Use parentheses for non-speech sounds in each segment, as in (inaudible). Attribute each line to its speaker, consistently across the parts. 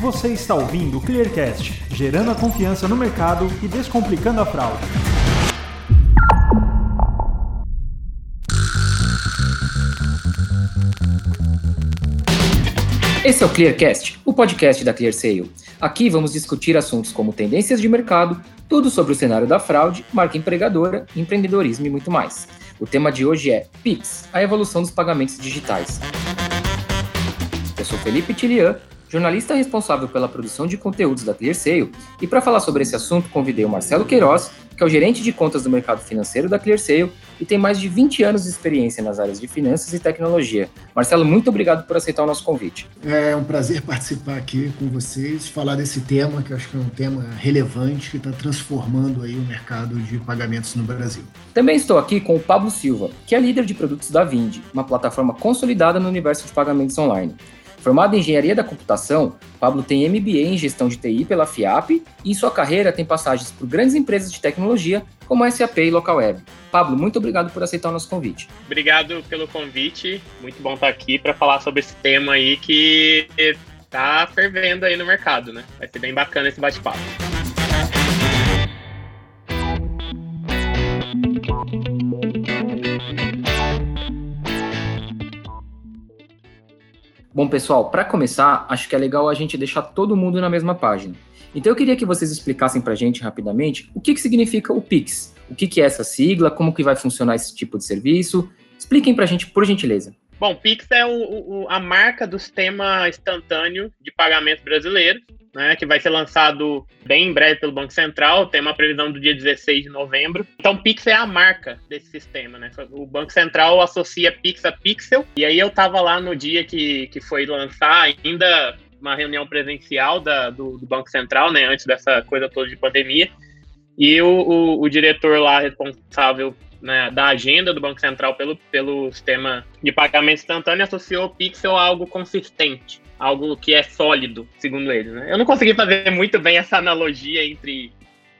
Speaker 1: Você está ouvindo o Clearcast, gerando a confiança no mercado e descomplicando a fraude.
Speaker 2: Esse é o Clearcast, o podcast da ClearSale. Aqui vamos discutir assuntos como tendências de mercado, tudo sobre o cenário da fraude, marca empregadora, empreendedorismo e muito mais. O tema de hoje é PIX, a evolução dos pagamentos digitais. Eu sou Felipe Tilian, jornalista responsável pela produção de conteúdos da ClearSale, e para falar sobre esse assunto convidei o Marcelo Queiroz, que é o gerente de contas do mercado financeiro da ClearSale e tem mais de 20 anos de experiência nas áreas de finanças e tecnologia. Marcelo, muito obrigado por aceitar o nosso convite.
Speaker 3: É um prazer participar aqui com vocês, falar desse tema, que eu acho que é um tema relevante, que está transformando aí o mercado de pagamentos no Brasil.
Speaker 2: Também estou aqui com o Pablo Silva, que é líder de produtos da Vind, uma plataforma consolidada no universo de pagamentos online. Formado em engenharia da computação, Pablo tem MBA em gestão de TI pela FIAP e em sua carreira tem passagens por grandes empresas de tecnologia como a SAP e LocalWeb. Pablo, muito obrigado por aceitar o nosso convite.
Speaker 4: Obrigado pelo convite. Muito bom estar aqui para falar sobre esse tema aí que está fervendo aí no mercado, né? Vai ser bem bacana esse bate-papo.
Speaker 2: Bom, pessoal, para começar, acho que é legal a gente deixar todo mundo na mesma página. Então eu queria que vocês explicassem para a gente rapidamente o que, que significa o Pix, o que, que é essa sigla, como que vai funcionar esse tipo de serviço. Expliquem para a gente, por gentileza.
Speaker 4: Bom, Pix é o, o, a marca do sistema instantâneo de pagamento brasileiro né, que vai ser lançado bem em breve pelo Banco Central, tem uma previsão do dia 16 de novembro. Então, Pix é a marca desse sistema, né? O Banco Central associa Pix a Pixel, e aí eu estava lá no dia que, que foi lançar, ainda uma reunião presencial da, do, do, Banco Central, né, antes dessa coisa toda de pandemia, e o, o, o diretor lá responsável né, da agenda do Banco Central pelo, pelo sistema de pagamento instantâneo associou o Pixel a algo consistente algo que é sólido, segundo eles. Né? Eu não consegui fazer muito bem essa analogia entre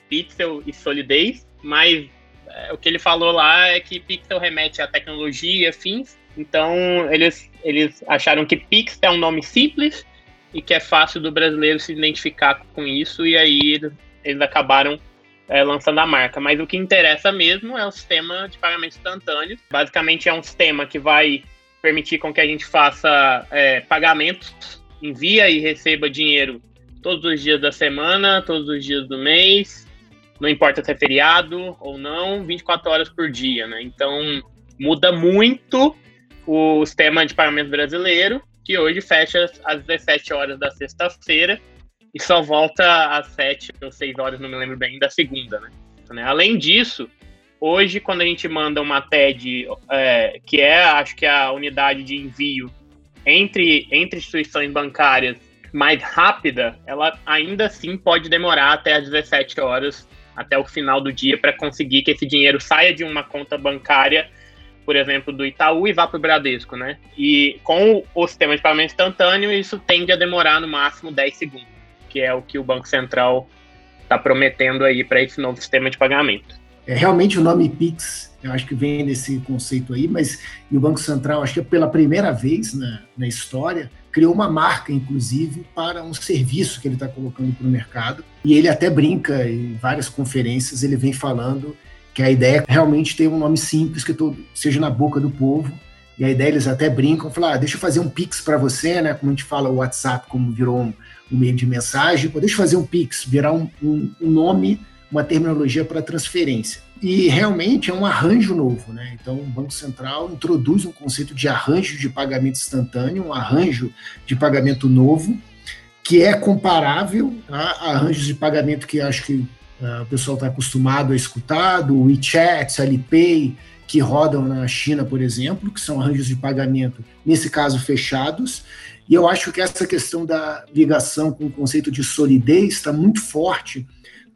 Speaker 4: pixel e solidez, mas é, o que ele falou lá é que pixel remete à tecnologia, fins. Então eles, eles acharam que pix é um nome simples e que é fácil do brasileiro se identificar com isso, e aí eles, eles acabaram é, lançando a marca. Mas o que interessa mesmo é o sistema de pagamento instantâneo. Basicamente é um sistema que vai permitir com que a gente faça é, pagamentos, envia e receba dinheiro todos os dias da semana, todos os dias do mês, não importa se é feriado ou não, 24 horas por dia, né? Então muda muito o sistema de pagamento brasileiro, que hoje fecha às 17 horas da sexta-feira e só volta às 7 ou 6 horas, não me lembro bem, da segunda, né? Além disso, Hoje, quando a gente manda uma TED, é, que é, acho que a unidade de envio entre, entre instituições bancárias mais rápida, ela ainda assim pode demorar até as 17 horas, até o final do dia, para conseguir que esse dinheiro saia de uma conta bancária, por exemplo, do Itaú e vá para o Bradesco, né? E com o sistema de pagamento instantâneo, isso tende a demorar no máximo 10 segundos, que é o que o Banco Central está prometendo aí para esse novo sistema de pagamento.
Speaker 3: É, realmente o nome Pix, eu acho que vem desse conceito aí, mas e o Banco Central, acho que é pela primeira vez na, na história, criou uma marca, inclusive, para um serviço que ele está colocando para o mercado. E ele até brinca em várias conferências, ele vem falando que a ideia é realmente ter um nome simples, que todo, seja na boca do povo. E a ideia, eles até brincam, falam, ah, deixa eu fazer um Pix para você, né? Como a gente fala, o WhatsApp, como virou um, um meio de mensagem, Pô, deixa eu fazer um Pix, virar um, um, um nome uma terminologia para transferência. E realmente é um arranjo novo, né? Então, o Banco Central introduz um conceito de arranjo de pagamento instantâneo, um arranjo de pagamento novo, que é comparável a arranjos de pagamento que acho que uh, o pessoal está acostumado a escutar, do WeChat, Alipay, que rodam na China, por exemplo, que são arranjos de pagamento, nesse caso, fechados. E eu acho que essa questão da ligação com o conceito de solidez está muito forte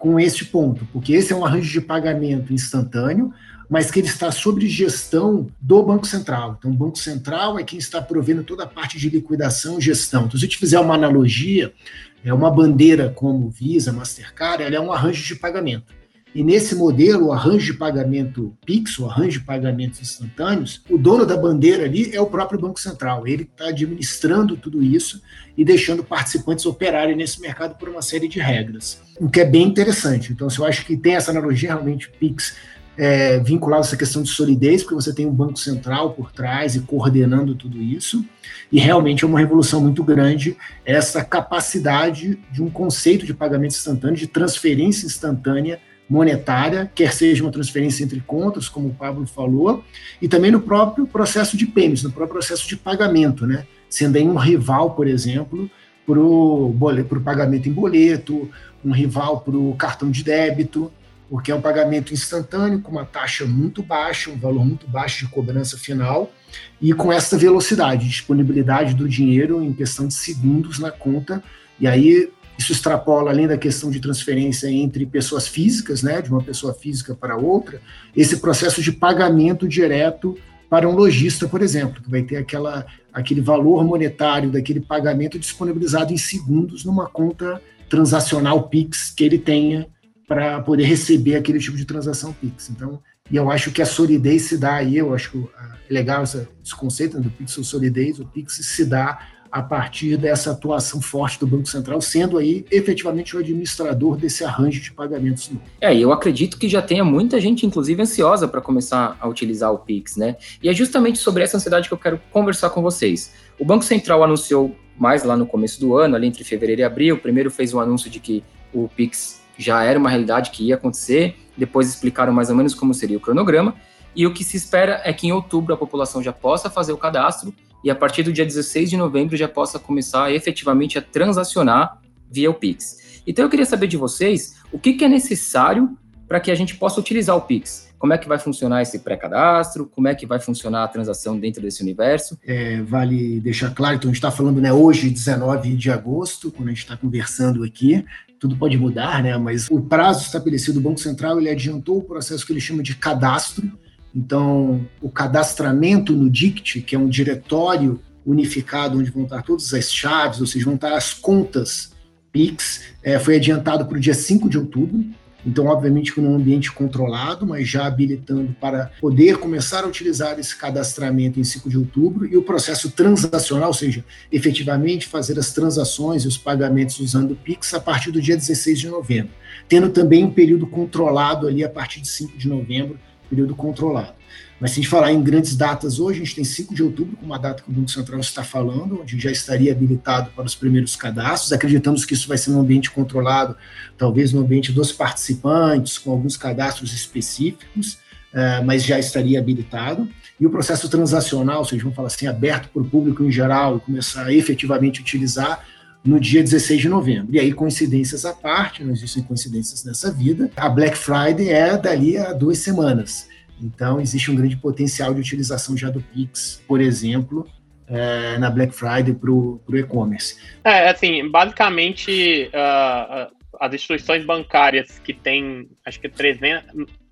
Speaker 3: com esse ponto, porque esse é um arranjo de pagamento instantâneo, mas que ele está sob gestão do Banco Central. Então, o Banco Central é quem está provendo toda a parte de liquidação e gestão. Então, se a gente fizer uma analogia, é uma bandeira como Visa, Mastercard, ela é um arranjo de pagamento. E nesse modelo, o arranjo de pagamento PIX, o arranjo de pagamentos instantâneos, o dono da bandeira ali é o próprio Banco Central. Ele está administrando tudo isso e deixando participantes operarem nesse mercado por uma série de regras, o que é bem interessante. Então, se eu acho que tem essa analogia realmente PIX é, vinculado a essa questão de solidez, porque você tem um banco central por trás e coordenando tudo isso, e realmente é uma revolução muito grande essa capacidade de um conceito de pagamento instantâneo, de transferência instantânea monetária, quer seja uma transferência entre contas, como o Pablo falou, e também no próprio processo de payments, no próprio processo de pagamento, né? sendo aí um rival, por exemplo, para o pagamento em boleto, um rival para o cartão de débito, porque é um pagamento instantâneo, com uma taxa muito baixa, um valor muito baixo de cobrança final, e com essa velocidade, disponibilidade do dinheiro em questão de segundos na conta, e aí isso extrapola além da questão de transferência entre pessoas físicas, né, de uma pessoa física para outra, esse processo de pagamento direto para um lojista, por exemplo, que vai ter aquela, aquele valor monetário daquele pagamento disponibilizado em segundos numa conta transacional Pix que ele tenha para poder receber aquele tipo de transação Pix. Então, e eu acho que a solidez se dá aí, eu acho é legal esse, conceito né, do Pix solidez, o Pix se dá a partir dessa atuação forte do Banco Central, sendo aí efetivamente o administrador desse arranjo de pagamentos.
Speaker 2: É, eu acredito que já tenha muita gente, inclusive, ansiosa para começar a utilizar o Pix, né? E é justamente sobre essa ansiedade que eu quero conversar com vocês. O Banco Central anunciou mais lá no começo do ano, ali entre fevereiro e abril, primeiro fez um anúncio de que o Pix já era uma realidade que ia acontecer, depois explicaram mais ou menos como seria o cronograma, e o que se espera é que em outubro a população já possa fazer o cadastro e a partir do dia 16 de novembro já possa começar efetivamente a transacionar via o Pix. Então eu queria saber de vocês o que, que é necessário para que a gente possa utilizar o Pix. Como é que vai funcionar esse pré-cadastro? Como é que vai funcionar a transação dentro desse universo?
Speaker 3: É, vale deixar claro, então a gente está falando né, hoje, 19 de agosto, quando a gente está conversando aqui, tudo pode mudar, né? Mas o prazo estabelecido do Banco Central ele adiantou o processo que ele chama de cadastro, então, o cadastramento no DICT, que é um diretório unificado onde vão estar todas as chaves, ou seja, vão estar as contas PIX, é, foi adiantado para o dia 5 de outubro. Então, obviamente, num ambiente controlado, mas já habilitando para poder começar a utilizar esse cadastramento em 5 de outubro e o processo transacional, ou seja, efetivamente fazer as transações e os pagamentos usando o Pix a partir do dia 16 de novembro, tendo também um período controlado ali a partir de 5 de novembro período controlado. Mas se a gente falar em grandes datas hoje, a gente tem 5 de outubro, como data que o Banco Central está falando, onde já estaria habilitado para os primeiros cadastros. Acreditamos que isso vai ser um ambiente controlado, talvez no ambiente dos participantes, com alguns cadastros específicos, uh, mas já estaria habilitado. E o processo transacional, seja, vamos falar assim, aberto para o público em geral e começar a efetivamente utilizar no dia 16 de novembro. E aí, coincidências à parte, não existem coincidências nessa vida, a Black Friday é dali a duas semanas. Então, existe um grande potencial de utilização já do Pix, por exemplo, é, na Black Friday para o e-commerce.
Speaker 4: É, assim, basicamente, uh, as instituições bancárias que têm, acho que 300,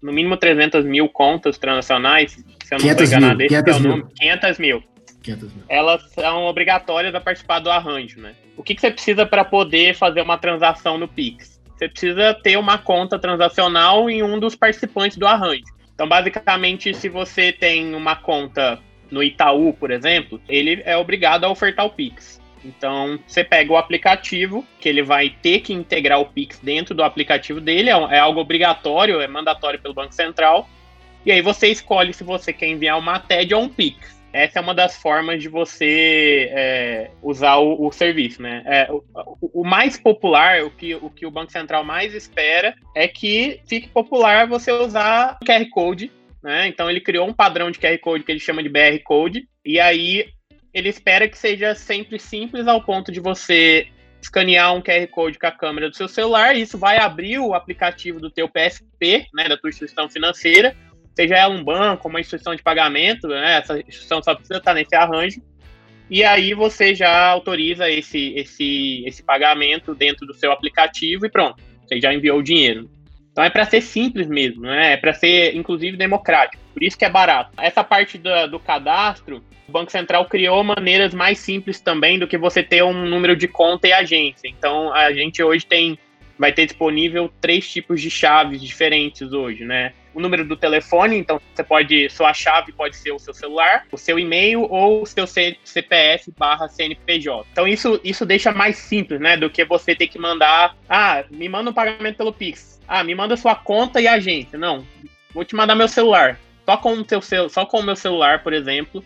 Speaker 4: no mínimo 300 mil contas transacionais, se eu não estou enganado, mil, esse 500 é o 500 mil. 500 mil. Elas são obrigatórias a participar do arranjo, né? O que, que você precisa para poder fazer uma transação no Pix? Você precisa ter uma conta transacional em um dos participantes do arranjo. Então, basicamente, se você tem uma conta no Itaú, por exemplo, ele é obrigado a ofertar o Pix. Então, você pega o aplicativo, que ele vai ter que integrar o Pix dentro do aplicativo dele, é, é algo obrigatório, é mandatório pelo Banco Central. E aí você escolhe se você quer enviar uma TED ou um Pix essa é uma das formas de você é, usar o, o, serviço, né? É, o, o, mais popular, o que, o que o Banco Central mais espera é que fique popular você usar o QR Code, né? Então ele criou um padrão de QR Code que ele chama de BR Code, e aí ele espera que seja sempre simples ao ponto de você escanear um QR Code com a câmera do seu celular, isso vai abrir o aplicativo do teu PSP, né, da tua instituição financeira, seja ela um banco, uma instituição de pagamento, né? Essa instituição só precisa estar nesse arranjo. E aí você já autoriza esse, esse, esse pagamento dentro do seu aplicativo e pronto, você já enviou o dinheiro. Então é para ser simples mesmo, né? É para ser inclusive democrático. Por isso que é barato. Essa parte do, do cadastro, o Banco Central criou maneiras mais simples também do que você ter um número de conta e agência. Então a gente hoje tem vai ter disponível três tipos de chaves diferentes hoje, né? O número do telefone, então você pode, sua chave pode ser o seu celular, o seu e-mail ou o seu CPF barra CNPJ. Então isso, isso deixa mais simples, né? Do que você ter que mandar, ah, me manda um pagamento pelo Pix. Ah, me manda sua conta e agência. Não, vou te mandar meu celular. Só com o, teu, só com o meu celular, por exemplo,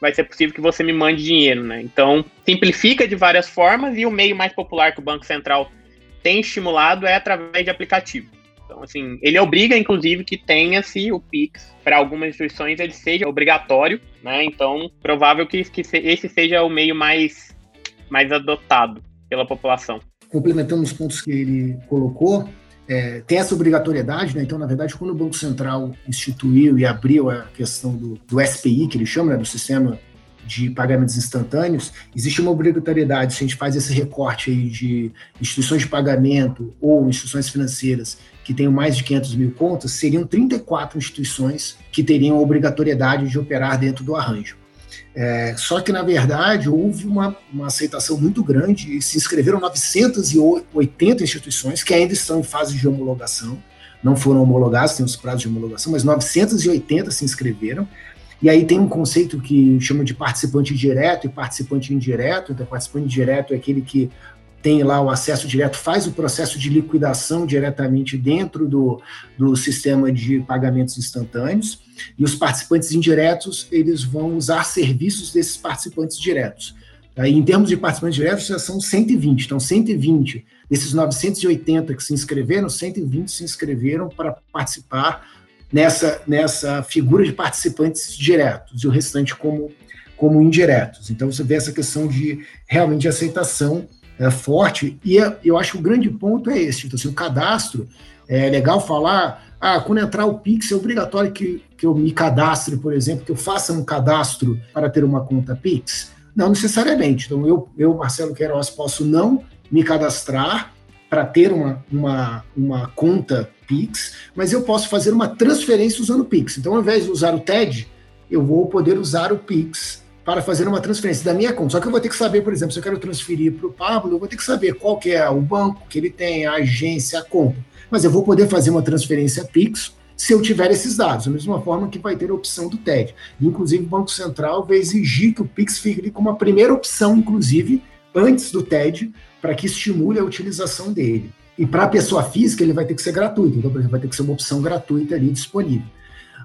Speaker 4: vai ser possível que você me mande dinheiro, né? Então, simplifica de várias formas e o meio mais popular que o Banco Central tem estimulado é através de aplicativo. Então, assim, ele obriga, inclusive, que tenha-se o Pix. Para algumas instituições, ele seja obrigatório, né? Então, provável que, que esse seja o meio mais, mais adotado pela população.
Speaker 3: Complementando os pontos que ele colocou, é, tem essa obrigatoriedade, né? Então, na verdade, quando o Banco Central instituiu e abriu a questão do, do SPI, que ele chama, né, do Sistema de Pagamentos Instantâneos, existe uma obrigatoriedade, se a gente faz esse recorte aí de instituições de pagamento ou instituições financeiras que tenham mais de 500 mil contas, seriam 34 instituições que teriam a obrigatoriedade de operar dentro do arranjo. É, só que, na verdade, houve uma, uma aceitação muito grande e se inscreveram 980 instituições que ainda estão em fase de homologação, não foram homologadas, tem os prazos de homologação, mas 980 se inscreveram. E aí tem um conceito que chama de participante direto e participante indireto. Então, participante direto é aquele que tem lá o acesso direto, faz o processo de liquidação diretamente dentro do, do sistema de pagamentos instantâneos, e os participantes indiretos, eles vão usar serviços desses participantes diretos. Aí, em termos de participantes diretos, já são 120, então 120 desses 980 que se inscreveram, 120 se inscreveram para participar nessa, nessa figura de participantes diretos, e o restante como, como indiretos. Então, você vê essa questão de realmente de aceitação é, forte. E é, eu acho que o grande ponto é esse. Então, assim, o cadastro, é legal falar, ah, quando entrar o Pix, é obrigatório que, que eu me cadastre, por exemplo, que eu faça um cadastro para ter uma conta Pix? Não necessariamente. Então, eu, eu Marcelo Queiroz, posso não me cadastrar para ter uma, uma, uma conta Pix, mas eu posso fazer uma transferência usando o Pix. Então, ao invés de usar o TED, eu vou poder usar o Pix para fazer uma transferência da minha conta. Só que eu vou ter que saber, por exemplo, se eu quero transferir para o Pablo, eu vou ter que saber qual que é o banco que ele tem, a agência, a conta. Mas eu vou poder fazer uma transferência Pix se eu tiver esses dados, da mesma forma que vai ter a opção do TED. Inclusive, o Banco Central vai exigir que o Pix fique como a primeira opção, inclusive, antes do TED, para que estimule a utilização dele. E para a pessoa física, ele vai ter que ser gratuito. Então, por exemplo, vai ter que ser uma opção gratuita ali disponível.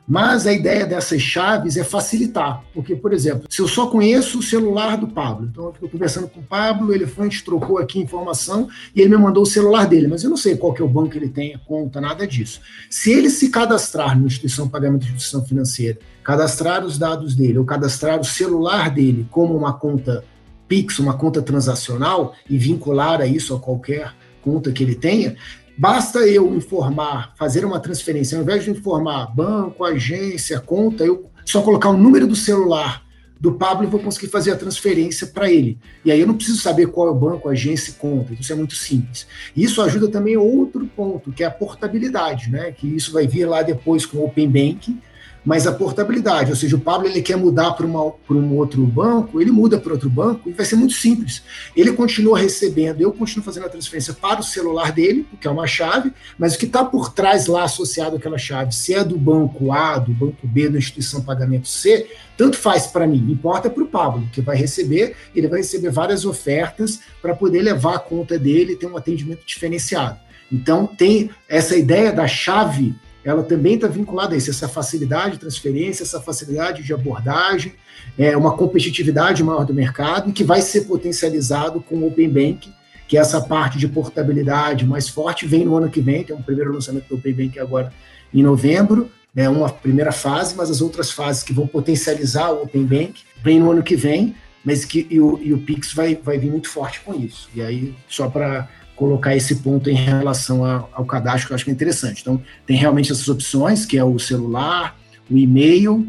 Speaker 3: Mas a ideia dessas chaves é facilitar, porque, por exemplo, se eu só conheço o celular do Pablo, então eu estou conversando com o Pablo, ele foi, a gente trocou aqui informação e ele me mandou o celular dele, mas eu não sei qual que é o banco que ele tem, a conta, nada disso. Se ele se cadastrar na instituição de pagamento de instituição financeira, cadastrar os dados dele ou cadastrar o celular dele como uma conta Pix, uma conta transacional e vincular a isso a qualquer conta que ele tenha, Basta eu informar, fazer uma transferência, ao invés de informar banco, agência, conta, eu só colocar o número do celular do Pablo e vou conseguir fazer a transferência para ele. E aí eu não preciso saber qual é o banco, agência e conta. Isso é muito simples. Isso ajuda também outro ponto, que é a portabilidade, né? Que isso vai vir lá depois com o Open Banking mas a portabilidade, ou seja, o Pablo ele quer mudar para um outro banco, ele muda para outro banco e vai ser muito simples. Ele continua recebendo, eu continuo fazendo a transferência para o celular dele, que é uma chave, mas o que está por trás lá associado àquela chave, se é do banco A, do banco B, da instituição pagamento C, tanto faz para mim, importa para o Pablo, que vai receber, ele vai receber várias ofertas para poder levar a conta dele e ter um atendimento diferenciado. Então, tem essa ideia da chave ela também está vinculada a isso, essa facilidade de transferência, essa facilidade de abordagem, é, uma competitividade maior do mercado, que vai ser potencializado com o Open Bank, que é essa parte de portabilidade mais forte, vem no ano que vem, tem um primeiro lançamento do Open Bank agora em novembro, né, uma primeira fase, mas as outras fases que vão potencializar o Open Bank vem no ano que vem, mas que e o, e o Pix vai, vai vir muito forte com isso. E aí, só para colocar esse ponto em relação ao cadastro, que eu acho que é interessante. Então, tem realmente essas opções, que é o celular, o e-mail,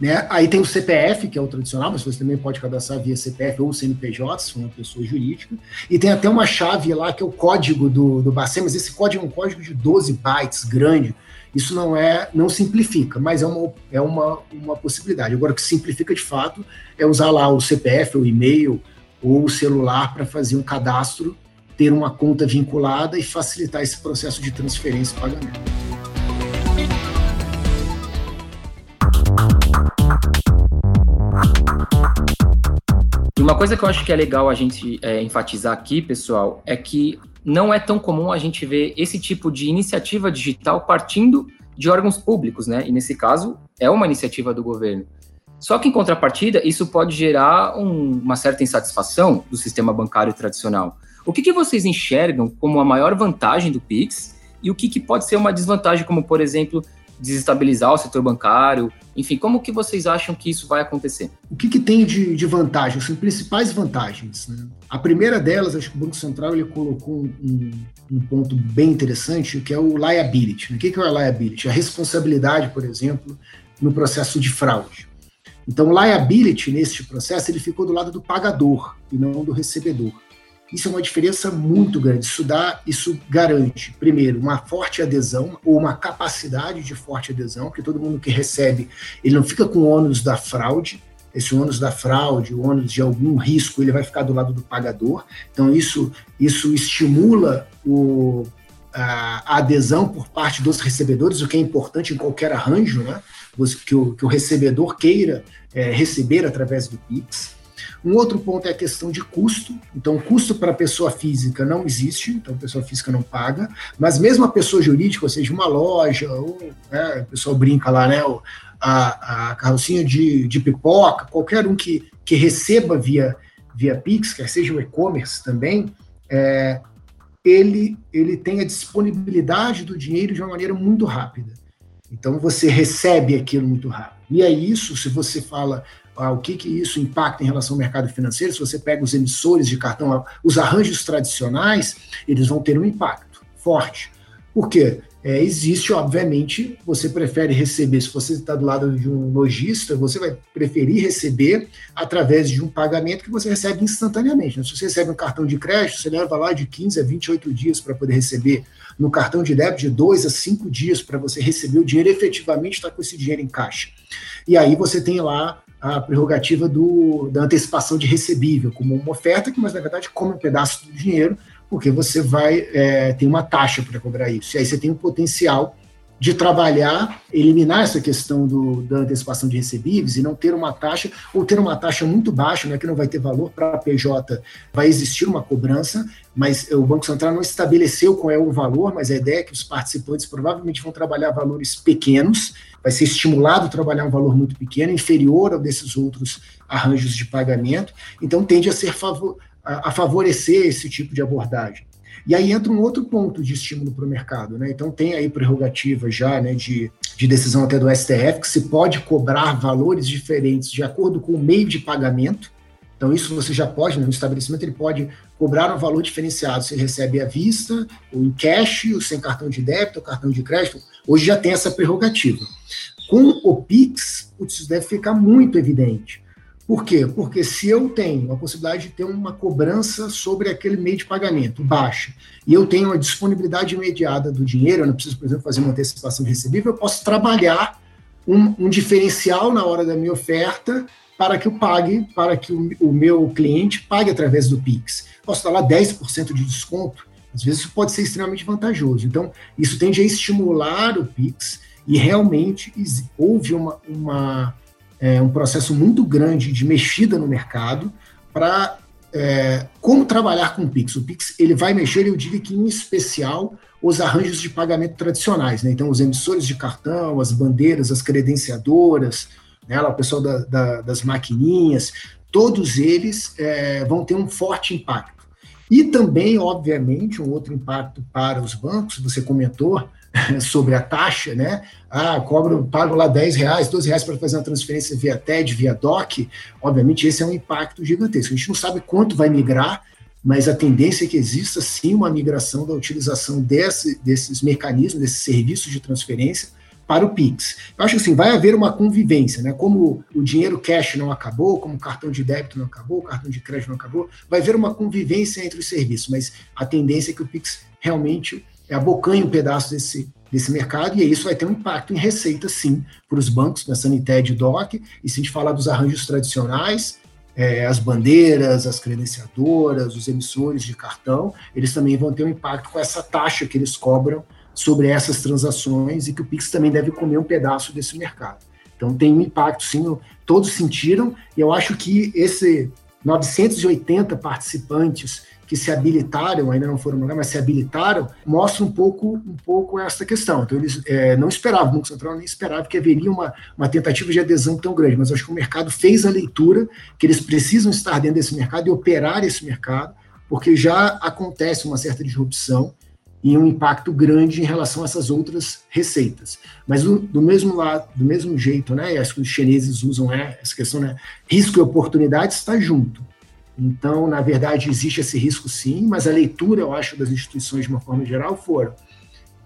Speaker 3: né? Aí tem o CPF, que é o tradicional, mas você também pode cadastrar via CPF ou CNPJ, se for uma pessoa jurídica. E tem até uma chave lá, que é o código do, do Bacen, mas esse código é um código de 12 bytes, grande. Isso não é, não simplifica, mas é uma, é uma, uma possibilidade. Agora, o que simplifica de fato é usar lá o CPF, o e-mail ou o celular para fazer um cadastro ter uma conta vinculada e facilitar esse processo de transferência e pagamento.
Speaker 2: Uma coisa que eu acho que é legal a gente é, enfatizar aqui, pessoal, é que não é tão comum a gente ver esse tipo de iniciativa digital partindo de órgãos públicos, né? E nesse caso, é uma iniciativa do governo. Só que, em contrapartida, isso pode gerar um, uma certa insatisfação do sistema bancário tradicional. O que, que, vocês enxergam como a maior vantagem do Pix e o que, que pode ser uma desvantagem, como, por exemplo, desestabilizar o setor bancário? Enfim, como que vocês acham que isso vai acontecer?
Speaker 3: O que, que tem de, de vantagem? São principais vantagens. Né? A primeira delas, acho que o Banco Central ele colocou um, um ponto bem interessante, que é o liability. O que, que é o liability? A responsabilidade, por exemplo, no processo de fraude. Então, liability neste processo ele ficou do lado do pagador e não do recebedor. Isso é uma diferença muito grande. Isso dá, isso garante, primeiro, uma forte adesão ou uma capacidade de forte adesão, que todo mundo que recebe, ele não fica com o ônus da fraude. Esse ônus da fraude, o ônus de algum risco, ele vai ficar do lado do pagador. Então isso isso estimula o, a, a adesão por parte dos recebedores, o que é importante em qualquer arranjo, né? Que o, que o recebedor queira é, receber através do Pix. Um outro ponto é a questão de custo. Então, custo para pessoa física não existe, então pessoa física não paga, mas mesmo a pessoa jurídica, ou seja, uma loja, ou, né, o pessoal brinca lá, né, a, a carrocinha de, de pipoca, qualquer um que, que receba via, via Pix, quer seja o e-commerce também, é, ele, ele tem a disponibilidade do dinheiro de uma maneira muito rápida. Então você recebe aquilo muito rápido. E é isso, se você fala o que, que isso impacta em relação ao mercado financeiro, se você pega os emissores de cartão, os arranjos tradicionais, eles vão ter um impacto forte. Por quê? É, existe, obviamente, você prefere receber, se você está do lado de um lojista, você vai preferir receber através de um pagamento que você recebe instantaneamente. Né? Se você recebe um cartão de crédito, você leva lá de 15 a 28 dias para poder receber. No cartão de débito, de 2 a 5 dias para você receber o dinheiro efetivamente estar tá com esse dinheiro em caixa. E aí você tem lá a prerrogativa do, da antecipação de recebível, como uma oferta, que mas na verdade come um pedaço do dinheiro, porque você vai é, ter uma taxa para cobrar isso. E aí você tem o potencial de trabalhar, eliminar essa questão do, da antecipação de recebíveis e não ter uma taxa, ou ter uma taxa muito baixa, não é que não vai ter valor para a PJ, vai existir uma cobrança, mas o Banco Central não estabeleceu qual é o valor, mas a ideia é que os participantes provavelmente vão trabalhar valores pequenos, vai ser estimulado trabalhar um valor muito pequeno, inferior ao desses outros arranjos de pagamento, então tende a ser favor, a, a favorecer esse tipo de abordagem. E aí entra um outro ponto de estímulo para o mercado, né? Então tem aí prerrogativa já, né, de, de decisão até do STF, que se pode cobrar valores diferentes de acordo com o meio de pagamento. Então isso você já pode, né, no estabelecimento ele pode cobrar um valor diferenciado. Você recebe à vista, ou em cash, ou sem cartão de débito, ou cartão de crédito. Hoje já tem essa prerrogativa. Com o Pix, isso deve ficar muito evidente. Por quê? Porque se eu tenho a possibilidade de ter uma cobrança sobre aquele meio de pagamento baixa, e eu tenho a disponibilidade imediata do dinheiro, eu não preciso, por exemplo, fazer uma antecipação de recebível, eu posso trabalhar um, um diferencial na hora da minha oferta para que eu pague, para que o, o meu cliente pague através do Pix. Posso dar lá 10% de desconto, às vezes isso pode ser extremamente vantajoso. Então, isso tende a estimular o Pix e realmente houve uma, uma é, um processo muito grande de mexida no mercado para é, como trabalhar com o Pix. O Pix ele vai mexer, eu diria que em especial, os arranjos de pagamento tradicionais. Né? Então, os emissores de cartão, as bandeiras, as credenciadoras, né, o pessoal da, da, das maquininhas, todos eles é, vão ter um forte impacto. E também, obviamente, um outro impacto para os bancos, você comentou, (laughs) sobre a taxa, né? Ah, cobro, pago lá 10 reais, 12 reais para fazer uma transferência via TED, via DOC. Obviamente, esse é um impacto gigantesco. A gente não sabe quanto vai migrar, mas a tendência é que exista sim uma migração da utilização desse, desses mecanismos, desses serviços de transferência para o Pix. Eu acho que assim, vai haver uma convivência, né? Como o dinheiro cash não acabou, como o cartão de débito não acabou, o cartão de crédito não acabou, vai haver uma convivência entre os serviços, mas a tendência é que o Pix realmente abocanha um pedaço desse, desse mercado, e isso vai ter um impacto em receita, sim, para os bancos, pensando em TED e DOC, e se a gente falar dos arranjos tradicionais, é, as bandeiras, as credenciadoras, os emissores de cartão, eles também vão ter um impacto com essa taxa que eles cobram sobre essas transações e que o Pix também deve comer um pedaço desse mercado. Então tem um impacto, sim, todos sentiram, e eu acho que esse 980 participantes que se habilitaram, ainda não foram mas se habilitaram, mostra um pouco, um pouco essa questão. Então, eles é, não esperavam, o Banco Central nem esperava que haveria uma, uma tentativa de adesão tão grande, mas acho que o mercado fez a leitura que eles precisam estar dentro desse mercado e operar esse mercado, porque já acontece uma certa disrupção e um impacto grande em relação a essas outras receitas. Mas do, do mesmo lado, do mesmo jeito, né, acho que os chineses usam né, essa questão, né, risco e oportunidade está junto. Então, na verdade, existe esse risco sim, mas a leitura, eu acho, das instituições de uma forma geral foram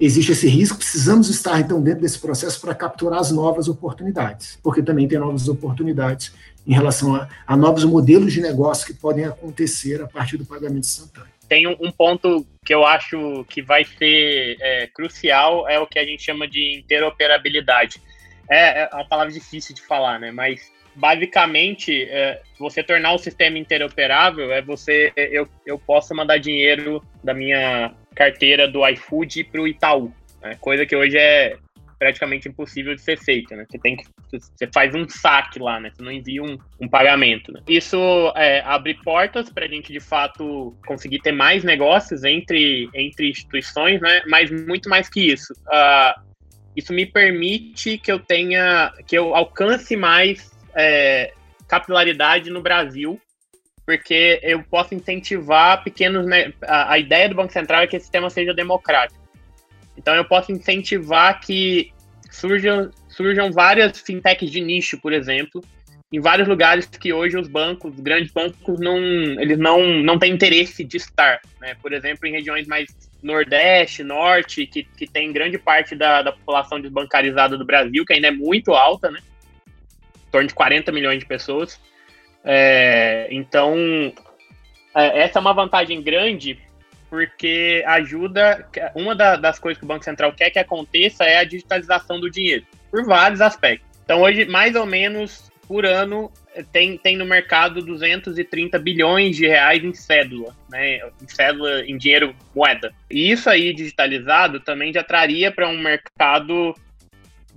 Speaker 3: existe esse risco, precisamos estar então dentro desse processo para capturar as novas oportunidades, porque também tem novas oportunidades em relação a, a novos modelos de negócio que podem acontecer a partir do pagamento instantâneo.
Speaker 4: Tem um, ponto que eu acho que vai ser é, crucial, é o que a gente chama de interoperabilidade. É, é uma palavra difícil de falar, né? Mas basicamente, é, você tornar o sistema interoperável é você, eu, eu posso mandar dinheiro da minha carteira do iFood para o Itaú, né? coisa que hoje é praticamente impossível de ser feita, né? Você tem que você faz um saque lá, né? Você não envia um, um pagamento. Né? Isso é, abre portas para a gente de fato conseguir ter mais negócios entre entre instituições, né? Mas muito mais que isso, uh, isso me permite que eu tenha que eu alcance mais é, capilaridade no Brasil, porque eu posso incentivar pequenos. Né, a, a, ideia do Banco Central é que esse sistema seja democrático. Então, eu posso incentivar que surjam, surjam várias fintechs de nicho, por exemplo, em vários lugares que hoje os bancos, os grandes bancos, não, eles não, não têm interesse de estar. Né? Por exemplo, em regiões mais Nordeste, Norte, que, que tem grande parte da, da população desbancarizada do Brasil, que ainda é muito alta, né? Torno de 40 milhões de pessoas. É, então, é, essa é uma vantagem grande porque ajuda. Uma da, das coisas que o Banco Central quer que aconteça é a digitalização do dinheiro, por vários aspectos. Então, hoje, mais ou menos por ano, tem, tem no mercado 230 bilhões de reais em cédula, né? Em cédula, em dinheiro moeda. E isso aí digitalizado também já traria para um mercado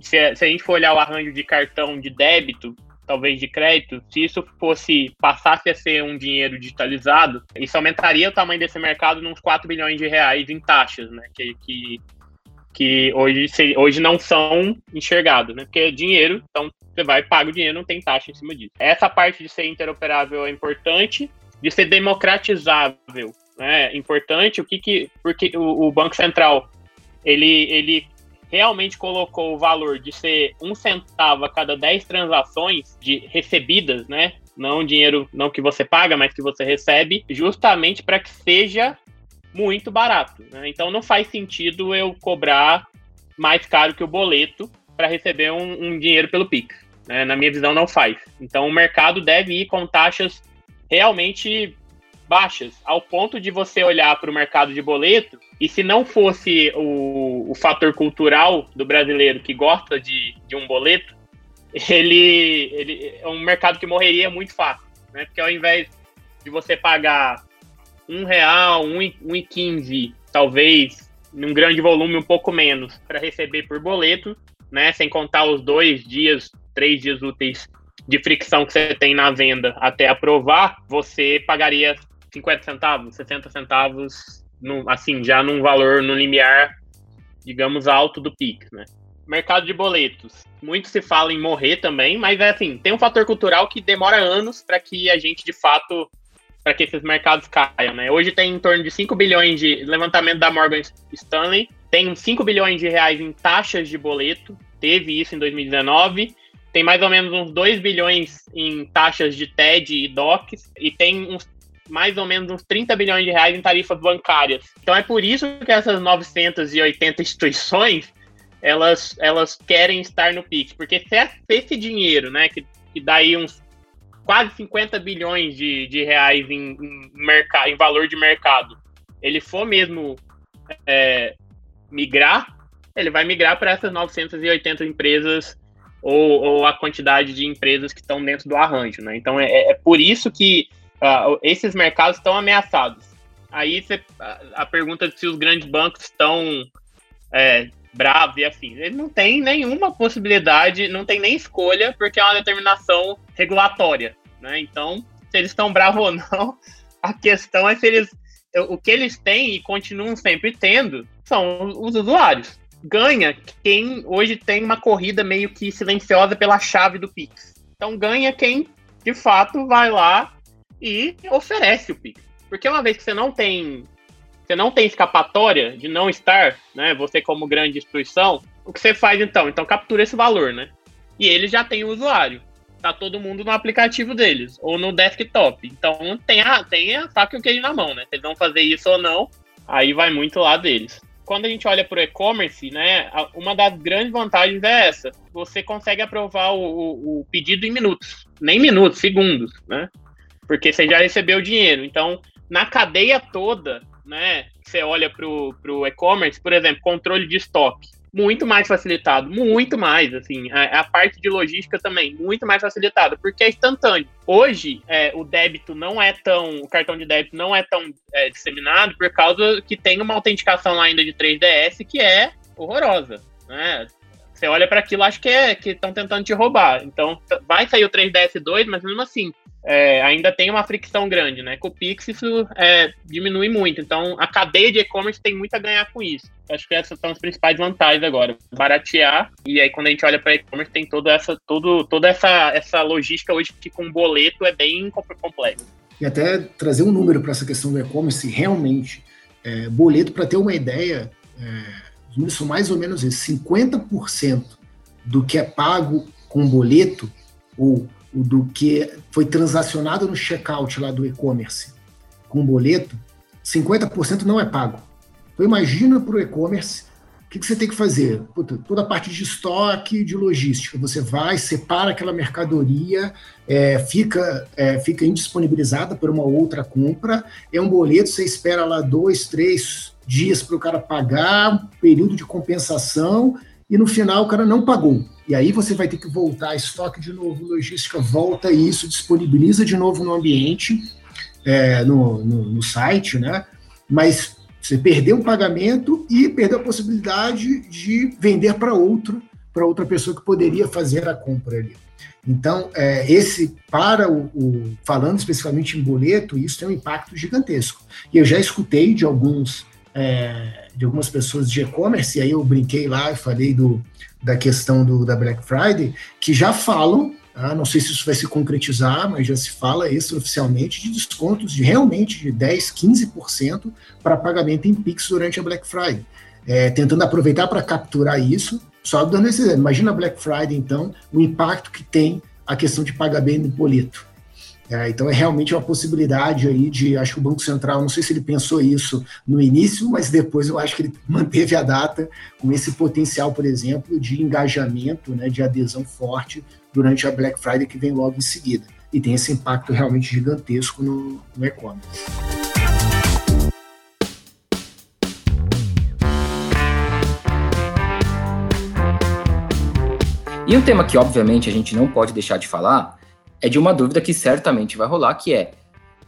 Speaker 4: se, se a gente for olhar o arranjo de cartão de débito, talvez de crédito, se isso fosse passasse a ser um dinheiro digitalizado, isso aumentaria o tamanho desse mercado nos 4 bilhões de reais em taxas, né? Que, que, que hoje, hoje não são enxergados, né? Porque é dinheiro, então você vai paga o dinheiro, não tem taxa em cima disso. Essa parte de ser interoperável é importante, de ser democratizável, né? É importante, o que que porque o, o Banco Central ele, ele realmente colocou o valor de ser um centavo a cada 10 transações de recebidas, né? Não dinheiro não que você paga, mas que você recebe, justamente para que seja muito barato. Né? Então não faz sentido eu cobrar mais caro que o boleto para receber um, um, dinheiro pelo Pix. Né? Na minha visão, não faz. Então o mercado deve ir com taxas realmente baixas, ao ponto de você olhar para o mercado de boleto e se não fosse o, o fator cultural do brasileiro que gosta de, de um boleto, ele, ele é um mercado que morreria muito fácil, né? Porque ao invés de você pagar um real, um, um e quinze, talvez, num grande volume um pouco menos, para receber por boleto, né? Sem contar os dois dias, três dias úteis de fricção que você tem na venda até aprovar, você pagaria 50 centavos, 60 centavos, assim, já num valor, no limiar, digamos, alto do Pix, né? Mercado de boletos. Muito se fala em morrer também, mas é assim, tem um fator cultural que demora anos para que a gente, de fato, para que esses mercados caiam, né? Hoje tem em torno de 5 bilhões de levantamento da Morgan Stanley, tem 5 bilhões de reais em taxas de boleto, teve isso em 2019, tem mais ou menos uns 2 bilhões em taxas de TED e DOCs, e tem uns mais ou menos uns 30 bilhões de reais em tarifas bancárias. Então é por isso que essas 980 instituições elas, elas querem estar no PIX, porque se esse dinheiro, né, que, que dá aí uns quase 50 bilhões de, de reais em, em, mercado, em valor de mercado, ele for mesmo é, migrar, ele vai migrar para essas 980 empresas ou, ou, a quantidade de empresas que estão dentro do arranjo, né? Então é, é por isso que uh, esses mercados estão ameaçados. Aí a, a, pergunta se os grandes bancos estão é, bravos e assim, eles não têm nenhuma possibilidade, não tem nem escolha, porque é uma determinação regulatória, né? Então, se eles estão bravos ou não, (laughs) a questão é se eles o que eles têm e continuam sempre tendo são os usuários. Ganha quem hoje tem uma corrida meio que silenciosa pela chave do Pix. Então ganha quem de fato vai lá e oferece o Pix. Porque uma vez que você não tem você não tem escapatória de não estar, né? Você como grande instituição, o que você faz então? Então captura esse valor, né? E ele já tem o usuário tá todo mundo no aplicativo deles, ou no desktop. Então tem a, tem a faca e o queijo na mão, né? Se eles vão fazer isso ou não, aí vai muito lá deles. Quando a gente olha para o e-commerce, né, uma das grandes vantagens é essa. Você consegue aprovar o, o, o pedido em minutos, nem minutos, segundos, né? Porque você já recebeu o dinheiro. Então, na cadeia toda, né, você olha para o e-commerce, por exemplo, controle de estoque muito mais facilitado, muito mais, assim, a, a, parte de logística também, muito mais facilitado, porque é instantâneo. Hoje, é, o débito não é tão, o cartão de débito não é tão é, disseminado por causa que tem uma autenticação ainda de 3DS que é horrorosa, né? Você olha para aquilo, acho que é que estão tentando te roubar. Então, vai sair o 3DS 2, mas mesmo assim, é, ainda tem uma fricção grande, né? Com o Pix isso é, diminui muito. Então, a cadeia de e-commerce tem muito a ganhar com isso. Acho que essas são as principais vantagens agora. Baratear, e aí quando a gente olha para e-commerce, tem toda essa, todo, toda essa, essa logística hoje que com boleto é bem complexo.
Speaker 3: E até trazer um número para essa questão do e-commerce, realmente, é, boleto, para ter uma ideia, é, os números são mais ou menos isso, 50% do que é pago com boleto, ou do que foi transacionado no checkout lá do e-commerce com boleto, 50% não é pago. Então imagina para o e-commerce, o que, que, você tem que fazer? Puta, toda a parte de estoque, de logística. Você vai, separa aquela mercadoria, é, fica, é, fica indisponibilizada por uma outra compra, é um boleto, você espera lá dois, três, dias para o cara pagar, período de compensação, e no final o cara não pagou. E aí você vai ter que voltar, estoque de novo, logística, volta isso, disponibiliza de novo no ambiente, é, no, no, no, site, né? Mas você perdeu o pagamento e perdeu a possibilidade de vender para outro, para outra pessoa que poderia fazer a compra ali. Então, é, esse, para o, o, falando especificamente em boleto, isso tem um impacto gigantesco. E eu já escutei de alguns é, de algumas pessoas de e-commerce, e aí eu brinquei lá e falei do, da questão do, da Black Friday, que já falam, tá? não sei se isso vai se concretizar, mas já se fala extraoficialmente de descontos de realmente de 10, 15% para pagamento em Pix durante a Black Friday. É, tentando aproveitar para capturar isso, só dando esse exemplo. Imagina a Black Friday, então, o impacto que tem a questão de pagamento em boleto. É, então é realmente uma possibilidade aí de, acho que o Banco Central, não sei se ele pensou isso no início, mas depois eu acho que ele (laughs) manteve a data com esse potencial, por exemplo, de engajamento, né, de adesão forte durante a Black Friday que vem logo em seguida. E tem esse impacto realmente gigantesco no, no e-commerce.
Speaker 2: E um tema que, obviamente, a gente não pode deixar de falar é de uma dúvida que certamente vai rolar, que é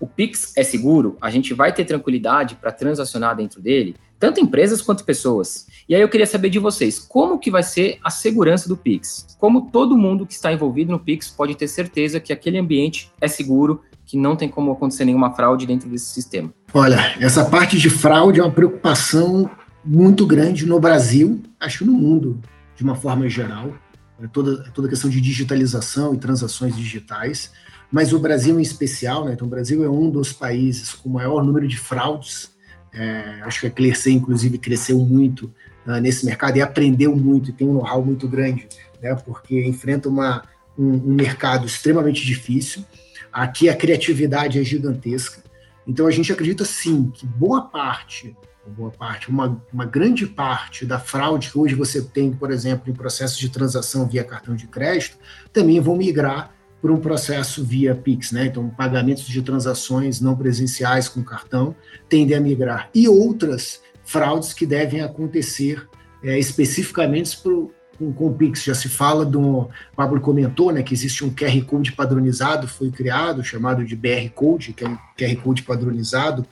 Speaker 2: o Pix é seguro? A gente vai ter tranquilidade para transacionar dentro dele? Tanto empresas quanto pessoas. E aí eu queria saber de vocês, como que vai ser a segurança do Pix? Como todo mundo que está envolvido no Pix pode ter certeza que aquele ambiente é seguro, que não tem como acontecer nenhuma fraude dentro desse sistema?
Speaker 3: Olha, essa parte de fraude é uma preocupação muito grande no Brasil, acho no mundo, de uma forma geral. É toda, é toda a questão de digitalização e transações digitais, mas o Brasil em especial, né, então o Brasil é um dos países com maior número de fraudes, é, acho que a Clearce, inclusive, cresceu muito uh, nesse mercado e aprendeu muito, e tem um know-how muito grande, né, porque enfrenta uma, um, um mercado extremamente difícil, aqui a criatividade é gigantesca, então a gente acredita sim que boa parte boa parte, uma, uma grande parte da fraude que hoje você tem, por exemplo, em processos de transação via cartão de crédito, também vão migrar para um processo via Pix, né? Então, pagamentos de transações não presenciais com cartão tendem a migrar. E outras fraudes que devem acontecer é, especificamente com, com o Pix, já se fala do. Pablo comentou né, que existe um QR Code padronizado, foi criado, chamado de BR Code, que é um QR Code padronizado